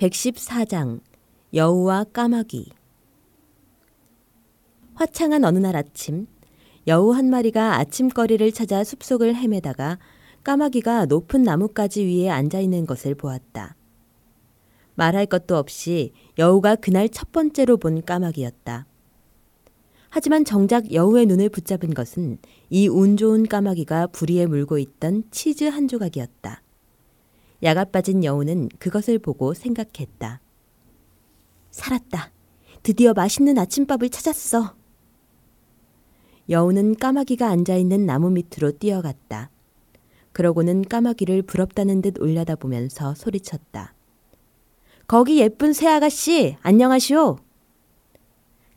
114장 여우와 까마귀 화창한 어느 날 아침 여우 한 마리가 아침거리를 찾아 숲속을 헤매다가 까마귀가 높은 나뭇가지 위에 앉아 있는 것을 보았다. 말할 것도 없이 여우가 그날 첫 번째로 본 까마귀였다. 하지만 정작 여우의 눈을 붙잡은 것은 이 운 좋은 까마귀가 부리에 물고 있던 치즈 한 조각이었다. 야가 빠진 여우는 그것을 보고 생각했다. 살았다. 드디어 맛있는 아침밥을 찾았어. 여우는 까마귀가 앉아 있는 나무 밑으로 뛰어갔다. 그러고는 까마귀를 부럽다는 듯 올려다보면서 소리쳤다. 거기 예쁜 새 아가씨, 안녕하시오.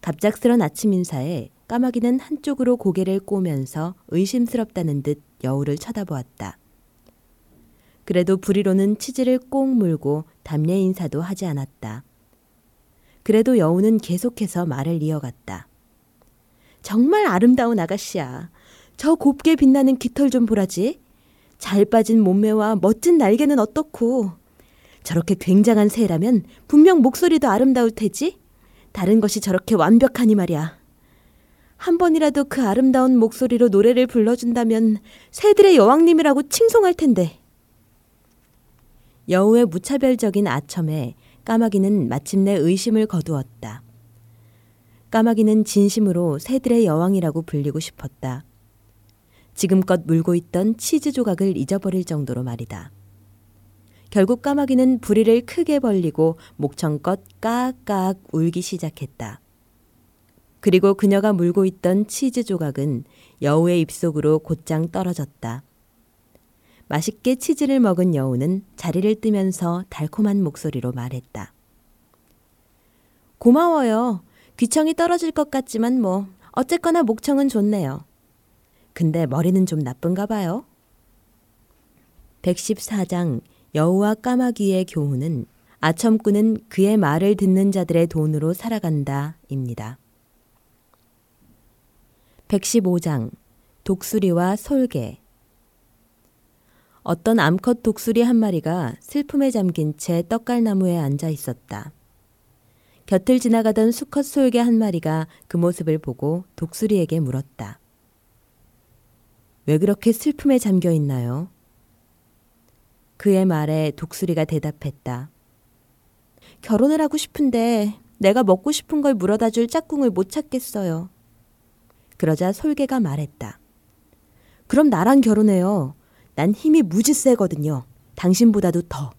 갑작스런 아침 인사에 까마귀는 한쪽으로 고개를 꼬면서 의심스럽다는 듯 여우를 쳐다보았다. 그래도 부리로는 치즈를 꼭 물고 담례 인사도 하지 않았다. 그래도 여우는 계속해서 말을 이어갔다. 정말 아름다운 아가씨야. 저 곱게 빛나는 깃털 좀 보라지. 잘 빠진 몸매와 멋진 날개는 어떻고. 저렇게 굉장한 새라면 분명 목소리도 아름다울 테지. 다른 것이 저렇게 완벽하니 말이야. 한 번이라도 그 아름다운 목소리로 노래를 불러준다면 새들의 여왕님이라고 칭송할 텐데. 여우의 무차별적인 아첨에 까마귀는 마침내 의심을 거두었다. 까마귀는 진심으로 새들의 여왕이라고 불리고 싶었다. 지금껏 물고 있던 치즈 조각을 잊어버릴 정도로 말이다. 결국 까마귀는 부리를 크게 벌리고 목청껏 까악 울기 시작했다. 그리고 그녀가 물고 있던 치즈 조각은 여우의 입속으로 곧장 떨어졌다. 맛있게 치즈를 먹은 여우는 자리를 뜨면서 달콤한 목소리로 말했다. 고마워요. 귀청이 떨어질 것 같지만 뭐 어쨌거나 목청은 좋네요. 근데 머리는 좀 나쁜가 봐요. 114장 여우와 까마귀의 교훈은 아첨꾼은 그의 말을 듣는 자들의 돈으로 살아간다입니다. 115장 독수리와 솔개 어떤 암컷 독수리 한 마리가 슬픔에 잠긴 채 떡갈나무에 앉아 있었다. 곁을 지나가던 수컷 솔개 한 마리가 그 모습을 보고 독수리에게 물었다. 왜 그렇게 슬픔에 잠겨 있나요? 그의 말에 독수리가 대답했다. 결혼을 하고 싶은데 내가 먹고 싶은 걸 물어다 줄 짝꿍을 못 찾겠어요. 그러자 솔개가 말했다. 그럼 나랑 결혼해요. 난 힘이 무지 세거든요. 당신보다도 더.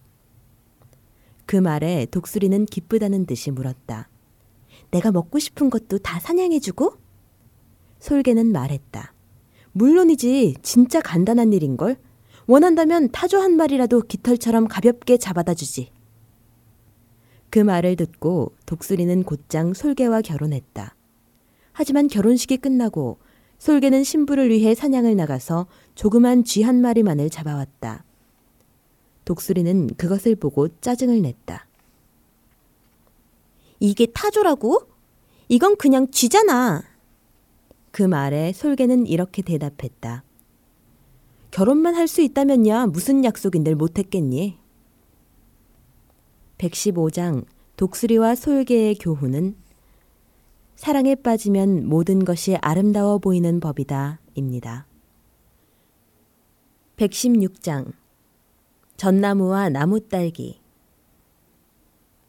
그 말에 독수리는 기쁘다는 듯이 물었다. 내가 먹고 싶은 것도 다 사냥해주고? 솔개는 말했다. 물론이지, 진짜 간단한 일인걸? 원한다면 타조 한 마리라도 깃털처럼 가볍게 잡아다 주지. 그 말을 듣고 독수리는 곧장 솔개와 결혼했다. 하지만 결혼식이 끝나고 솔개는 신부를 위해 사냥을 나가서 조그만 쥐 한 마리만을 잡아왔다. 독수리는 그것을 보고 짜증을 냈다. 이게 타조라고? 이건 그냥 쥐잖아. 그 말에 솔개는 이렇게 대답했다. 결혼만 할 수 있다면야 무슨 약속인들 못했겠니? 115장 독수리와 솔개의 교훈은 사랑에 빠지면 모든 것이 아름다워 보이는 법이다. 입니다. 116장 전나무와 나무딸기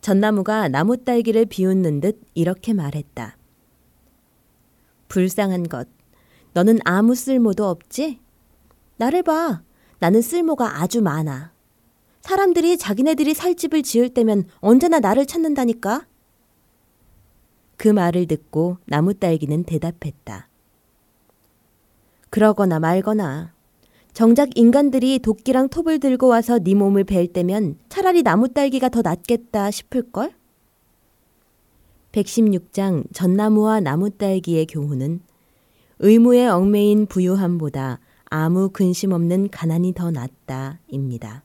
전나무가 나무딸기를 비웃는 듯 이렇게 말했다. 불쌍한 것, 너는 아무 쓸모도 없지? 나를 봐. 나는 쓸모가 아주 많아. 사람들이 자기네들이 살 집을 지을 때면 언제나 나를 찾는다니까? 그 말을 듣고 나무 딸기는 대답했다. 그러거나 말거나 정작 인간들이 도끼랑 톱을 들고 와서 네 몸을 벨 때면 차라리 나무 딸기가 더 낫겠다 싶을걸? 116장 전나무와 나무 딸기의 교훈은 의무에 얽매인 부유함보다 아무 근심 없는 가난이 더 낫다입니다.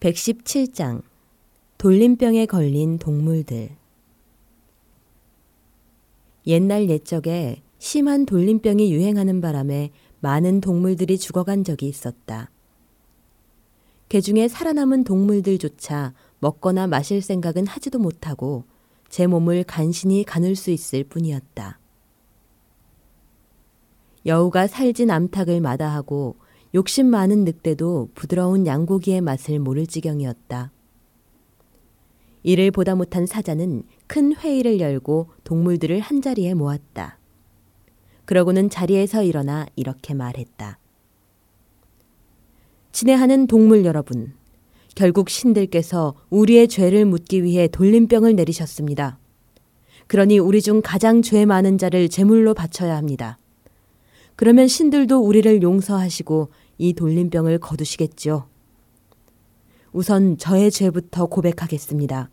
117장 돌림병에 걸린 동물들 옛날 옛적에 심한 돌림병이 유행하는 바람에 많은 동물들이 죽어간 적이 있었다. 개 중에 살아남은 동물들조차 먹거나 마실 생각은 하지도 못하고 제 몸을 간신히 가눌 수 있을 뿐이었다. 여우가 살진 암탉을 마다하고 욕심 많은 늑대도 부드러운 양고기의 맛을 모를 지경이었다. 이를 보다 못한 사자는 큰 회의를 열고 동물들을 한자리에 모았다. 그러고는 자리에서 일어나 이렇게 말했다. 친애하는 동물 여러분, 결국 신들께서 우리의 죄를 묻기 위해 돌림병을 내리셨습니다. 그러니 우리 중 가장 죄 많은 자를 제물로 바쳐야 합니다. 그러면 신들도 우리를 용서하시고 이 돌림병을 거두시겠지요. 우선 저의 죄부터 고백하겠습니다.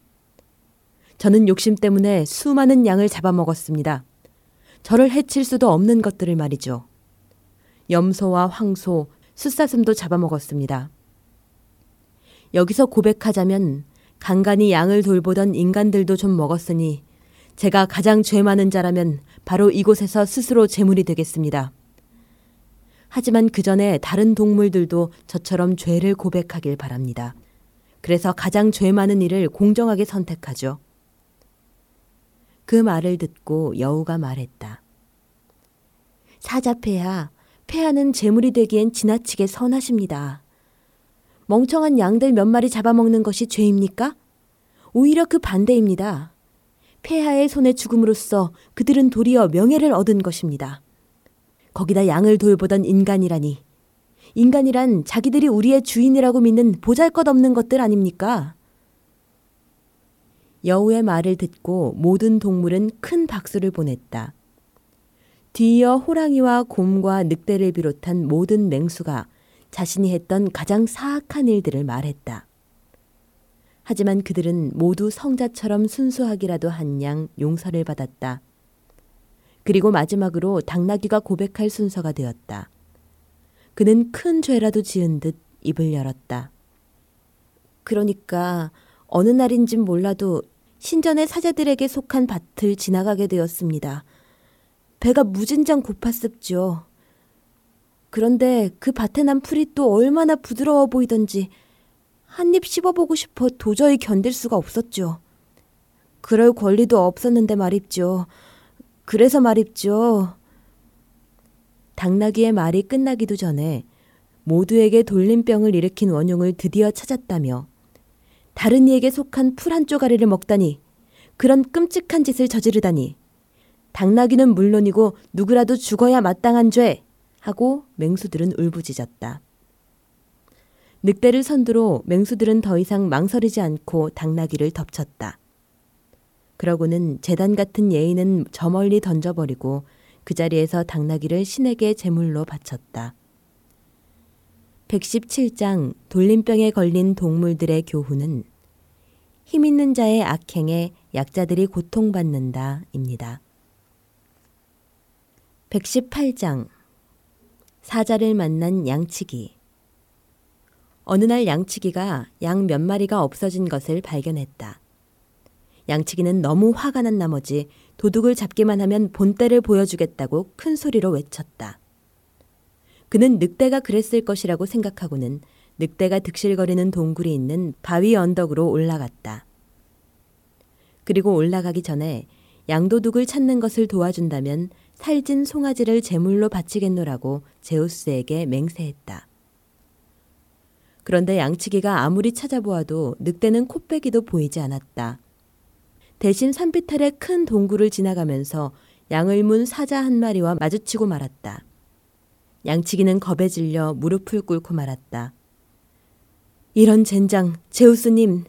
저는 욕심 때문에 수많은 양을 잡아먹었습니다. 저를 해칠 수도 없는 것들을 말이죠. 염소와 황소, 숫사슴도 잡아먹었습니다. 여기서 고백하자면 간간히 양을 돌보던 인간들도 좀 먹었으니 제가 가장 죄 많은 자라면 바로 이곳에서 스스로 제물이 되겠습니다. 하지만 그 전에 다른 동물들도 저처럼 죄를 고백하길 바랍니다. 그래서 가장 죄 많은 일을 공정하게 선택하죠. 그 말을 듣고 여우가 말했다. 사자폐하, 폐하는 재물이 되기엔 지나치게 선하십니다. 멍청한 양들 몇 마리 잡아먹는 것이 죄입니까? 오히려 그 반대입니다. 폐하의 손에 죽음으로써 그들은 도리어 명예를 얻은 것입니다. 거기다 양을 돌보던 인간이라니. 인간이란 자기들이 우리의 주인이라고 믿는 보잘 것 없는 것들 아닙니까? 여우의 말을 듣고 모든 동물은 큰 박수를 보냈다. 뒤이어 호랑이와 곰과 늑대를 비롯한 모든 맹수가 자신이 했던 가장 사악한 일들을 말했다. 하지만 그들은 모두 성자처럼 순수하기라도 한 양 용서를 받았다. 그리고 마지막으로 당나귀가 고백할 순서가 되었다. 그는 큰 죄라도 지은 듯 입을 열었다. 그러니까 어느 날인진 몰라도 신전의 사자들에게 속한 밭을 지나가게 되었습니다. 배가 무진장 고팠습죠. 그런데 그 밭에 난 풀이 또 얼마나 부드러워 보이던지 한 입 씹어보고 싶어 도저히 견딜 수가 없었죠. 그럴 권리도 없었는데 말입죠. 그래서 말입죠. 당나귀의 말이 끝나기도 전에 모두에게 돌림병을 일으킨 원흉을 드디어 찾았다며 다른 이에게 속한 풀 한 쪼가리를 먹다니 그런 끔찍한 짓을 저지르다니 당나귀는 물론이고 누구라도 죽어야 마땅한 죄 하고 맹수들은 울부짖었다. 늑대를 선두로 맹수들은 더 이상 망설이지 않고 당나귀를 덮쳤다. 그러고는 재단 같은 예의는 저 멀리 던져버리고 그 자리에서 당나귀를 신에게 제물로 바쳤다. 117장 돌림병에 걸린 동물들의 교훈은 힘 있는 자의 악행에 약자들이 고통받는다 입니다. 118장 사자를 만난 양치기 어느 날 양치기가 양 몇 마리가 없어진 것을 발견했다. 양치기는 너무 화가 난 나머지 도둑을 잡기만 하면 본때를 보여주겠다고 큰 소리로 외쳤다. 그는 늑대가 그랬을 것이라고 생각하고는 늑대가 득실거리는 동굴이 있는 바위 언덕으로 올라갔다. 그리고 올라가기 전에 양도둑을 찾는 것을 도와준다면 살진 송아지를 제물로 바치겠노라고 제우스에게 맹세했다. 그런데 양치기가 아무리 찾아보아도 늑대는 코빼기도 보이지 않았다. 대신 산비탈의 큰 동굴을 지나가면서 양을 문 사자 한 마리와 마주치고 말았다. 양치기는 겁에 질려 무릎을 꿇고 말았다. 이런 젠장, 제우스님,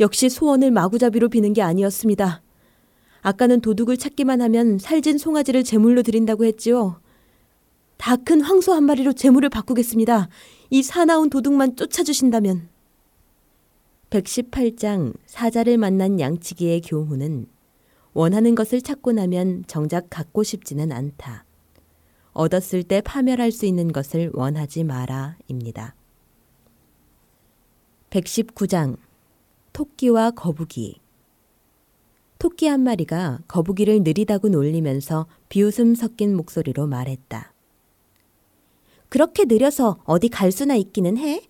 역시 소원을 마구잡이로 비는 게 아니었습니다. 아까는 도둑을 찾기만 하면 살진 송아지를 제물로 드린다고 했지요. 다 큰 황소 한 마리로 제물을 바꾸겠습니다. 이 사나운 도둑만 쫓아주신다면. 118장 사자를 만난 양치기의 교훈은 원하는 것을 찾고 나면 정작 갖고 싶지는 않다. 얻었을 때 파멸할 수 있는 것을 원하지 마라입니다. 119장 토끼와 거북이 토끼 한 마리가 거북이를 느리다고 놀리면서 비웃음 섞인 목소리로 말했다. 그렇게 느려서 어디 갈 수나 있기는 해?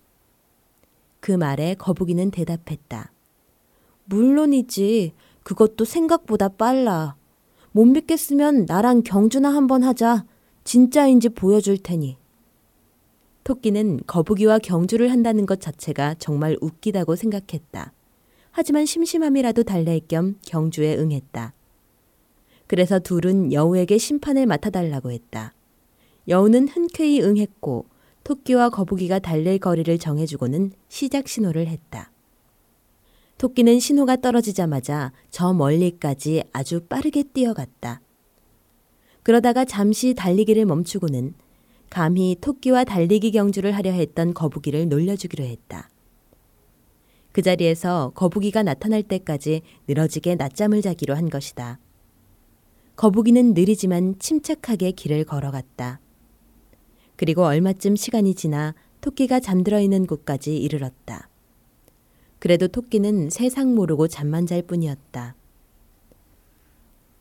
그 말에 거북이는 대답했다. 물론이지. 그것도 생각보다 빨라. 못 믿겠으면 나랑 경주나 한번 하자. 진짜인지 보여줄 테니. 토끼는 거북이와 경주를 한다는 것 자체가 정말 웃기다고 생각했다. 하지만 심심함이라도 달랠 겸 경주에 응했다. 그래서 둘은 여우에게 심판을 맡아달라고 했다. 여우는 흔쾌히 응했고 토끼와 거북이가 달릴 거리를 정해주고는 시작 신호를 했다. 토끼는 신호가 떨어지자마자 저 멀리까지 아주 빠르게 뛰어갔다. 그러다가 잠시 달리기를 멈추고는 감히 토끼와 달리기 경주를 하려 했던 거북이를 놀려주기로 했다. 그 자리에서 거북이가 나타날 때까지 늘어지게 낮잠을 자기로 한 것이다. 거북이는 느리지만 침착하게 길을 걸어갔다. 그리고 얼마쯤 시간이 지나 토끼가 잠들어 있는 곳까지 이르렀다. 그래도 토끼는 세상 모르고 잠만 잘 뿐이었다.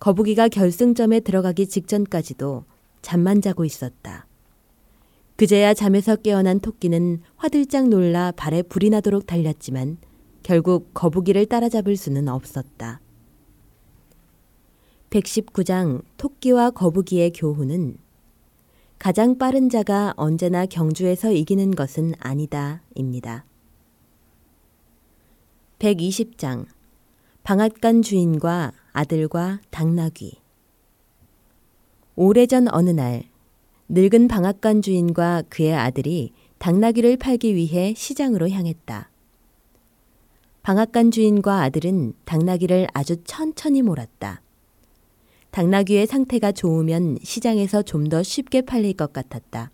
거북이가 결승점에 들어가기 직전까지도 잠만 자고 있었다. 그제야 잠에서 깨어난 토끼는 화들짝 놀라 발에 불이 나도록 달렸지만 결국 거북이를 따라잡을 수는 없었다. 119장 토끼와 거북이의 교훈은 가장 빠른 자가 언제나 경주에서 이기는 것은 아니다. 입니다. 120장 방앗간 주인과 아들과 당나귀 오래전 어느 날 늙은 방앗간 주인과 그의 아들이 당나귀를 팔기 위해 시장으로 향했다. 방앗간 주인과 아들은 당나귀를 아주 천천히 몰았다. 당나귀의 상태가 좋으면 시장에서 좀 더 쉽게 팔릴 것 같았다.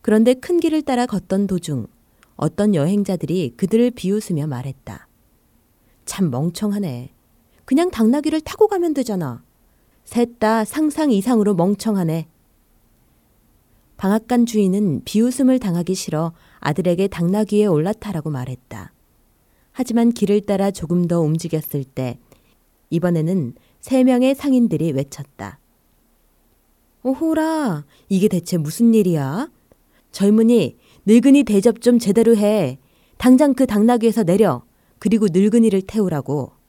그런데 큰 길을 따라 걷던 도중 어떤 여행자들이 그들을 비웃으며 말했다. 참 멍청하네. 그냥 당나귀를 타고 가면 되잖아. 셋 다 상상 이상으로 멍청하네. 방앗간 주인은 비웃음을 당하기 싫어 아들에게 당나귀에 올라타라고 말했다. 하지만 길을 따라 조금 더 움직였을 때 이번에는 세 명의 상인들이 외쳤다. 오호라, 이게 대체 무슨 일이야? 젊은이, 늙은이 대접 좀 제대로 해. 당장 그 당나귀에서 내려. 그리고 늙은이를 태우라고.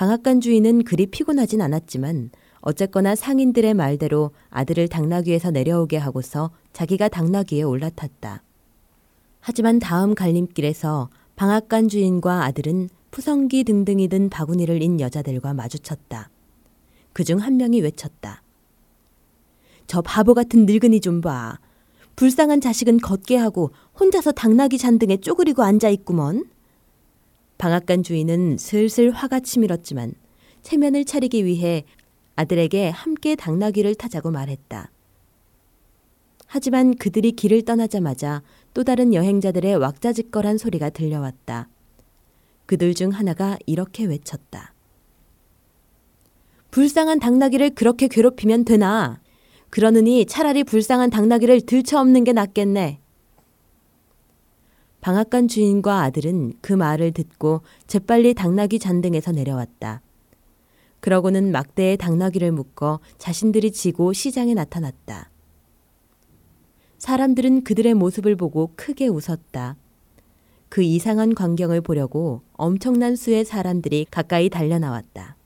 방앗간 주인은 그리 피곤하진 않았지만 어쨌거나 상인들의 말대로 아들을 당나귀에서 내려오게 하고서 자기가 당나귀에 올라탔다. 하지만 다음 갈림길에서 방앗간 주인과 아들은 푸성기 등등이 든 바구니를 인 여자들과 마주쳤다. 그 중 한 명이 외쳤다. 저 바보 같은 늙은이 좀 봐. 불쌍한 자식은 걷게 하고 혼자서 당나귀 잔등에 쪼그리고 앉아 있구먼. 방앗간 주인은 슬슬 화가 치밀었지만 체면을 차리기 위해 아들에게 함께 당나귀를 타자고 말했다. 하지만 그들이 길을 떠나자마자 또 다른 여행자들의 왁자지껄한 소리가 들려왔다. 그들 중 하나가 이렇게 외쳤다. 불쌍한 당나귀를 그렇게 괴롭히면 되나? 그러느니 차라리 불쌍한 당나귀를 들쳐엎는 게 낫겠네. 방앗간 주인과 아들은 그 말을 듣고 재빨리 당나귀 잔등에서 내려왔다. 그러고는 막대에 당나귀를 묶어 자신들이 지고 시장에 나타났다. 사람들은 그들의 모습을 보고 크게 웃었다. 그 이상한 광경을 보려고 엄청난 수의 사람들이 가까이 달려나왔다.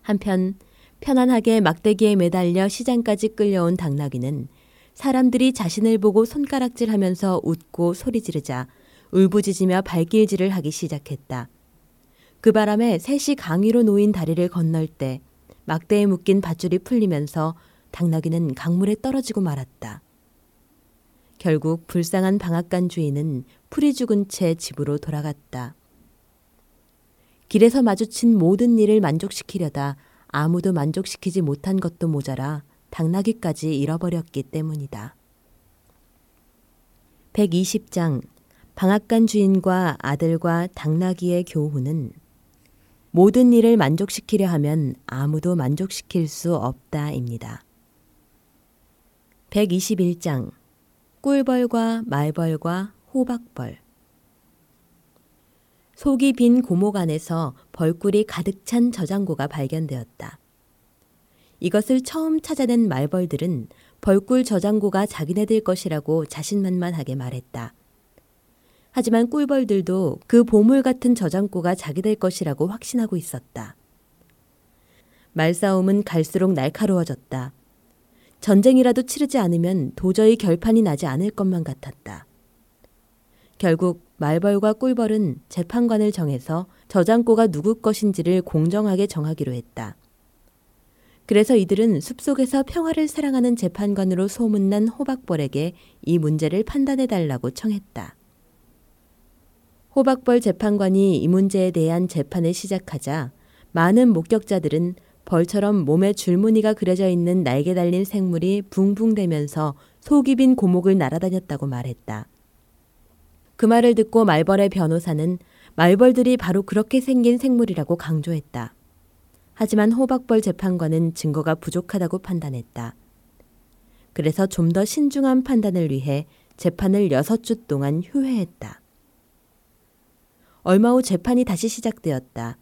한편 편안하게 막대기에 매달려 시장까지 끌려온 당나귀는 사람들이 자신을 보고 손가락질하면서 웃고 소리 지르자 울부짖으며 발길질을 하기 시작했다. 그 바람에 셋이 강위로 놓인 다리를 건널 때 막대에 묶인 밧줄이 풀리면서 당나귀는 강물에 떨어지고 말았다. 결국 불쌍한 방앗간 주인은 풀이 죽은 채 집으로 돌아갔다. 길에서 마주친 모든 일을 만족시키려다 아무도 만족시키지 못한 것도 모자라 당나귀까지 잃어버렸기 때문이다. 120장 방앗간 주인과 아들과 당나귀의 교훈은 모든 일을 만족시키려 하면 아무도 만족시킬 수 없다입니다. 121장 꿀벌과 말벌과 호박벌 속이 빈 고목 안에서 벌꿀이 가득 찬 저장고가 발견되었다. 이것을 처음 찾아낸 말벌들은 벌꿀 저장고가 자기네들 것이라고 자신만만하게 말했다. 하지만 꿀벌들도 그 보물 같은 저장고가 자기들 것이라고 확신하고 있었다. 말싸움은 갈수록 날카로워졌다. 전쟁이라도 치르지 않으면 도저히 결판이 나지 않을 것만 같았다. 결국 말벌과 꿀벌은 재판관을 정해서 저장고가 누구 것인지를 공정하게 정하기로 했다. 그래서 이들은 숲속에서 평화를 사랑하는 재판관으로 소문난 호박벌에게 이 문제를 판단해 달라고 청했다. 호박벌 재판관이 이 문제에 대한 재판을 시작하자 많은 목격자들은 벌처럼 몸에 줄무늬가 그려져 있는 날개 달린 생물이 붕붕대면서 속이 빈 고목을 날아다녔다고 말했다. 그 말을 듣고 말벌의 변호사는 말벌들이 바로 그렇게 생긴 생물이라고 강조했다. 하지만 호박벌 재판관은 증거가 부족하다고 판단했다. 그래서 좀 더 신중한 판단을 위해 재판을 6주 동안 휴회했다. 얼마 후 재판이 다시 시작되었다.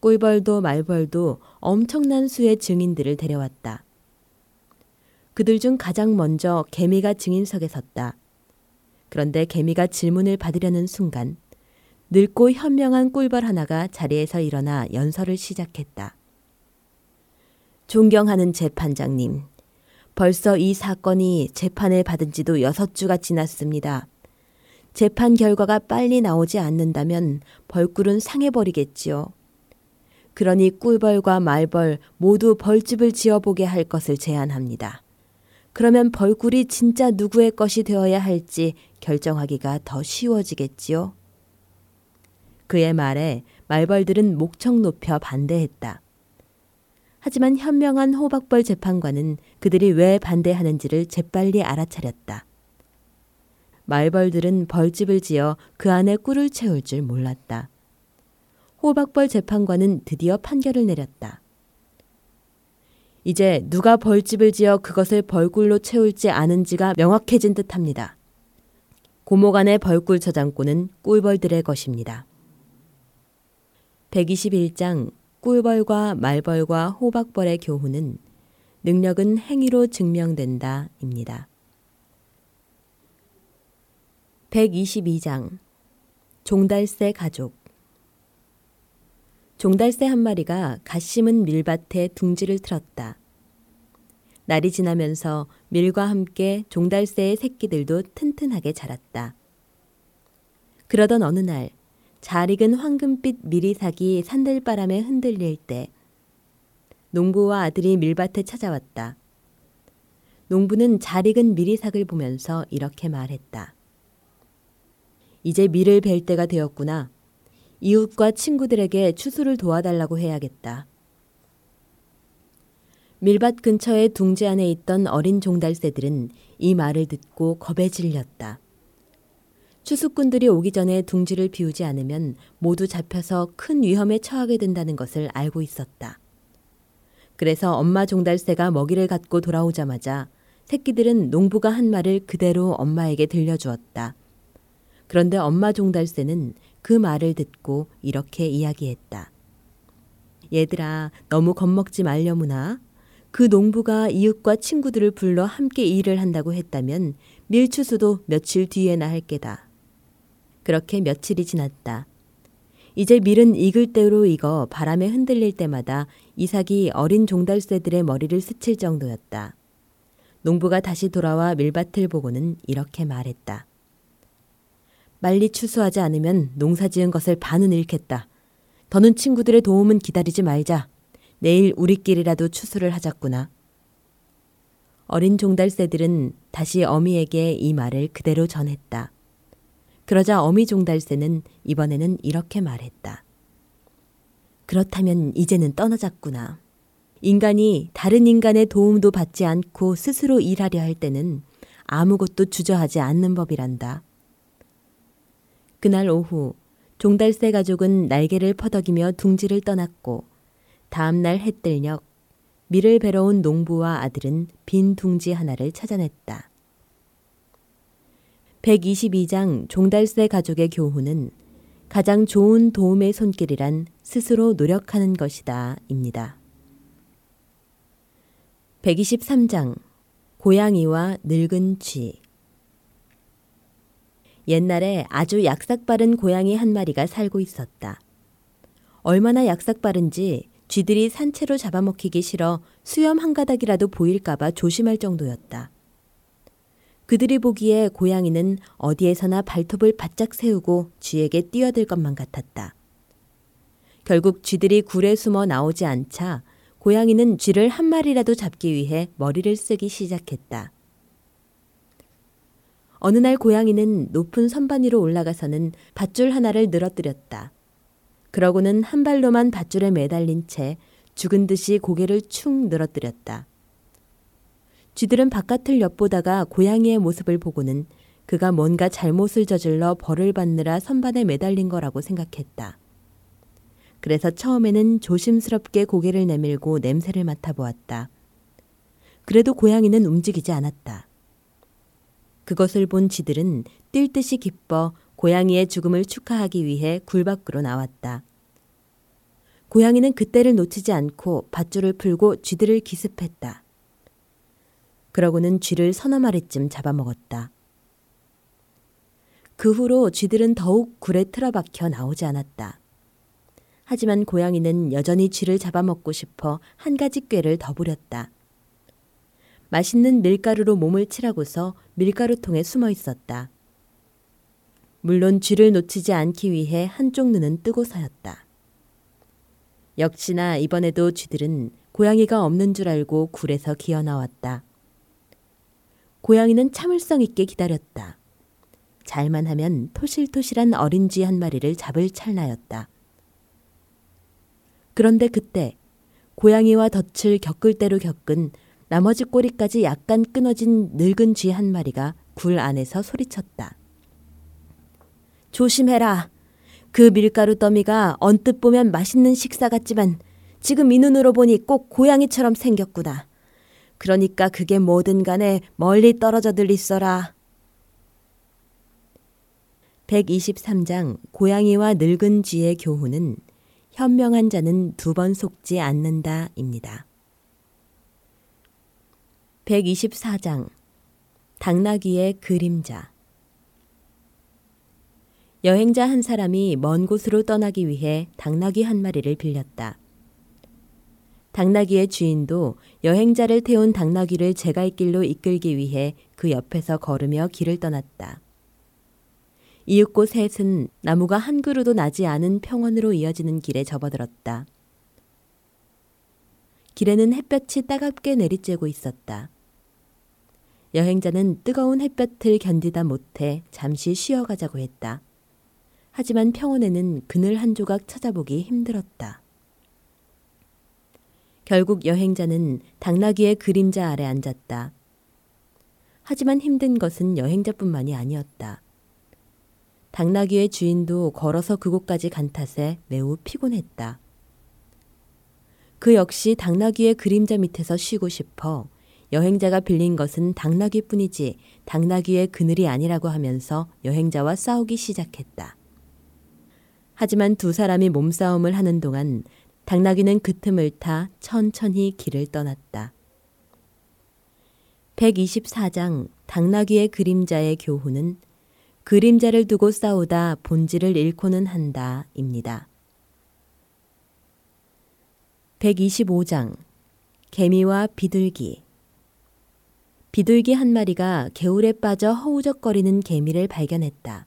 꿀벌도 말벌도 엄청난 수의 증인들을 데려왔다. 그들 중 가장 먼저 개미가 증인석에 섰다. 그런데 개미가 질문을 받으려는 순간 늙고 현명한 꿀벌 하나가 자리에서 일어나 연설을 시작했다. 존경하는 재판장님, 벌써 이 사건이 재판을 받은 지도 여섯 주가 지났습니다. 재판 결과가 빨리 나오지 않는다면 벌꿀은 상해버리겠지요. 그러니 꿀벌과 말벌 모두 벌집을 지어보게 할 것을 제안합니다. 그러면 벌꿀이 진짜 누구의 것이 되어야 할지 결정하기가 더 쉬워지겠지요. 그의 말에 말벌들은 목청 높여 반대했다. 하지만 현명한 호박벌 재판관은 그들이 왜 반대하는지를 재빨리 알아차렸다. 말벌들은 벌집을 지어 그 안에 꿀을 채울 줄 몰랐다. 호박벌 재판관은 드디어 판결을 내렸다. 이제 누가 벌집을 지어 그것을 벌꿀로 채울지 아는지가 명확해진 듯합니다. 고목 안의 벌꿀 저장고는 꿀벌들의 것입니다. 121장 꿀벌과 말벌과 호박벌의 교훈은 능력은 행위로 증명된다 입니다. 122장 종달새 가족 종달새 한 마리가 갓 심은 밀밭에 둥지를 틀었다. 날이 지나면서 밀과 함께 종달새의 새끼들도 튼튼하게 자랐다. 그러던 어느 날 잘 익은 황금빛 미리삭이 산들바람에 흔들릴 때 농부와 아들이 밀밭에 찾아왔다. 농부는 잘 익은 미리삭을 보면서 이렇게 말했다. 이제 밀을 벨 때가 되었구나. 이웃과 친구들에게 추수를 도와달라고 해야겠다. 밀밭 근처의 둥지 안에 있던 어린 종달새들은 이 말을 듣고 겁에 질렸다. 추수꾼들이 오기 전에 둥지를 비우지 않으면 모두 잡혀서 큰 위험에 처하게 된다는 것을 알고 있었다. 그래서 엄마 종달새가 먹이를 갖고 돌아오자마자 새끼들은 농부가 한 말을 그대로 엄마에게 들려주었다. 그런데 엄마 종달새는 그 말을 듣고 이렇게 이야기했다. 얘들아, 너무 겁먹지 말려무나. 그 농부가 이웃과 친구들을 불러 함께 일을 한다고 했다면 밀추수도 며칠 뒤에나 할 게다. 그렇게 며칠이 지났다. 이제 밀은 익을 대로 익어 바람에 흔들릴 때마다 이삭이 어린 종달새들의 머리를 스칠 정도였다. 농부가 다시 돌아와 밀밭을 보고는 이렇게 말했다. 빨리 추수하지 않으면 농사 지은 것을 반은 잃겠다. 더는 친구들의 도움은 기다리지 말자. 내일 우리끼리라도 추수를 하자꾸나. 어린 종달새들은 다시 어미에게 이 말을 그대로 전했다. 그러자 어미 종달새는 이번에는 이렇게 말했다. 그렇다면 이제는 떠나자꾸나. 인간이 다른 인간의 도움도 받지 않고 스스로 일하려 할 때는 아무것도 주저하지 않는 법이란다. 그날 오후 종달새 가족은 날개를 퍼덕이며 둥지를 떠났고 다음날 해뜰녘 밀을 베러 온 농부와 아들은 빈 둥지 하나를 찾아냈다. 122장 종달새 가족의 교훈은 가장 좋은 도움의 손길이란 스스로 노력하는 것이다. 입니다. 123장 고양이와 늙은 쥐 옛날에 아주 약삭빠른 고양이 한 마리가 살고 있었다. 얼마나 약삭빠른지 쥐들이 산채로 잡아먹히기 싫어 수염 한 가닥이라도 보일까봐 조심할 정도였다. 그들이 보기에 고양이는 어디에서나 발톱을 바짝 세우고 쥐에게 뛰어들 것만 같았다. 결국 쥐들이 굴에 숨어 나오지 않자 고양이는 쥐를 한 마리라도 잡기 위해 머리를 쓰기 시작했다. 어느 날 고양이는 높은 선반 위로 올라가서는 밧줄 하나를 늘어뜨렸다. 그러고는 한 발로만 밧줄에 매달린 채 죽은 듯이 고개를 축 늘어뜨렸다. 쥐들은 바깥을 엿보다가 고양이의 모습을 보고는 그가 뭔가 잘못을 저질러 벌을 받느라 선반에 매달린 거라고 생각했다. 그래서 처음에는 조심스럽게 고개를 내밀고 냄새를 맡아보았다. 그래도 고양이는 움직이지 않았다. 그것을 본 쥐들은 뛸 듯이 기뻐 고양이의 죽음을 축하하기 위해 굴 밖으로 나왔다. 고양이는 그때를 놓치지 않고 밧줄을 풀고 쥐들을 기습했다. 그러고는 쥐를 서너 마리쯤 잡아먹었다. 그 후로 쥐들은 더욱 굴에 틀어박혀 나오지 않았다. 하지만 고양이는 여전히 쥐를 잡아먹고 싶어 한 가지 꾀를 더 부렸다. 맛있는 밀가루로 몸을 칠하고서 밀가루통에 숨어 있었다. 물론 쥐를 놓치지 않기 위해 한쪽 눈은 뜨고 서였다. 역시나 이번에도 쥐들은 고양이가 없는 줄 알고 굴에서 기어 나왔다. 고양이는 참을성 있게 기다렸다. 잘만 하면 토실토실한 어린 쥐 한 마리를 잡을 찰나였다. 그런데 그때 고양이와 덫을 겪을 대로 겪은 나머지 꼬리까지 약간 끊어진 늙은 쥐 한 마리가 굴 안에서 소리쳤다. 조심해라. 그 밀가루 더미가 언뜻 보면 맛있는 식사 같지만 지금 이 눈으로 보니 꼭 고양이처럼 생겼구나. 그러니까 그게 뭐든 간에 멀리 떨어져들 있어라. 123장 고양이와 늙은 쥐의 교훈은 현명한 자는 두 번 속지 않는다입니다. 124장 당나귀의 그림자 여행자 한 사람이 먼 곳으로 떠나기 위해 당나귀 한 마리를 빌렸다. 당나귀의 주인도 여행자를 태운 당나귀를 제갈 길로 이끌기 위해 그 옆에서 걸으며 길을 떠났다. 이윽고 셋은 나무가 한 그루도 나지 않은 평원으로 이어지는 길에 접어들었다. 길에는 햇볕이 따갑게 내리쬐고 있었다. 여행자는 뜨거운 햇볕을 견디다 못해 잠시 쉬어가자고 했다. 하지만 평원에는 그늘 한 조각 찾아보기 힘들었다. 결국 여행자는 당나귀의 그림자 아래 앉았다. 하지만 힘든 것은 여행자뿐만이 아니었다. 당나귀의 주인도 걸어서 그곳까지 간 탓에 매우 피곤했다. 그 역시 당나귀의 그림자 밑에서 쉬고 싶어 여행자가 빌린 것은 당나귀뿐이지 당나귀의 그늘이 아니라고 하면서 여행자와 싸우기 시작했다. 하지만 두 사람이 몸싸움을 하는 동안 당나귀는 그 틈을 타 천천히 길을 떠났다. 124장 당나귀의 그림자의 교훈은 그림자를 두고 싸우다 본질을 잃고는 한다 입니다. 125장 개미와 비둘기 비둘기 한 마리가 개울에 빠져 허우적거리는 개미를 발견했다.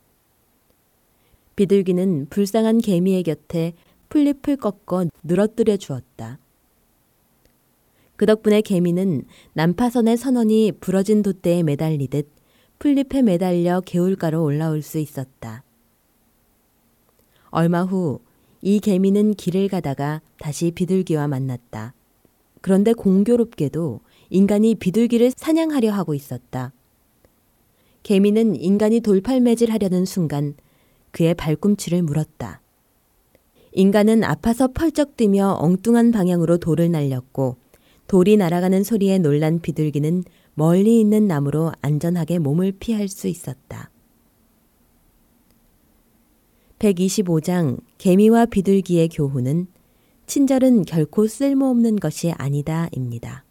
비둘기는 불쌍한 개미의 곁에 풀잎을 꺾어 늘어뜨려 주었다. 그 덕분에 개미는 난파선의 선원이 부러진 돛대에 매달리듯 풀잎에 매달려 개울가로 올라올 수 있었다. 얼마 후 이 개미는 길을 가다가 다시 비둘기와 만났다. 그런데 공교롭게도 인간이 비둘기를 사냥하려 하고 있었다. 개미는 인간이 돌팔매질 하려는 순간 그의 발꿈치를 물었다. 인간은 아파서 펄쩍 뛰며 엉뚱한 방향으로 돌을 날렸고 돌이 날아가는 소리에 놀란 비둘기는 멀리 있는 나무로 안전하게 몸을 피할 수 있었다. 125장 개미와 비둘기의 교훈은 친절은 결코 쓸모없는 것이 아니다입니다.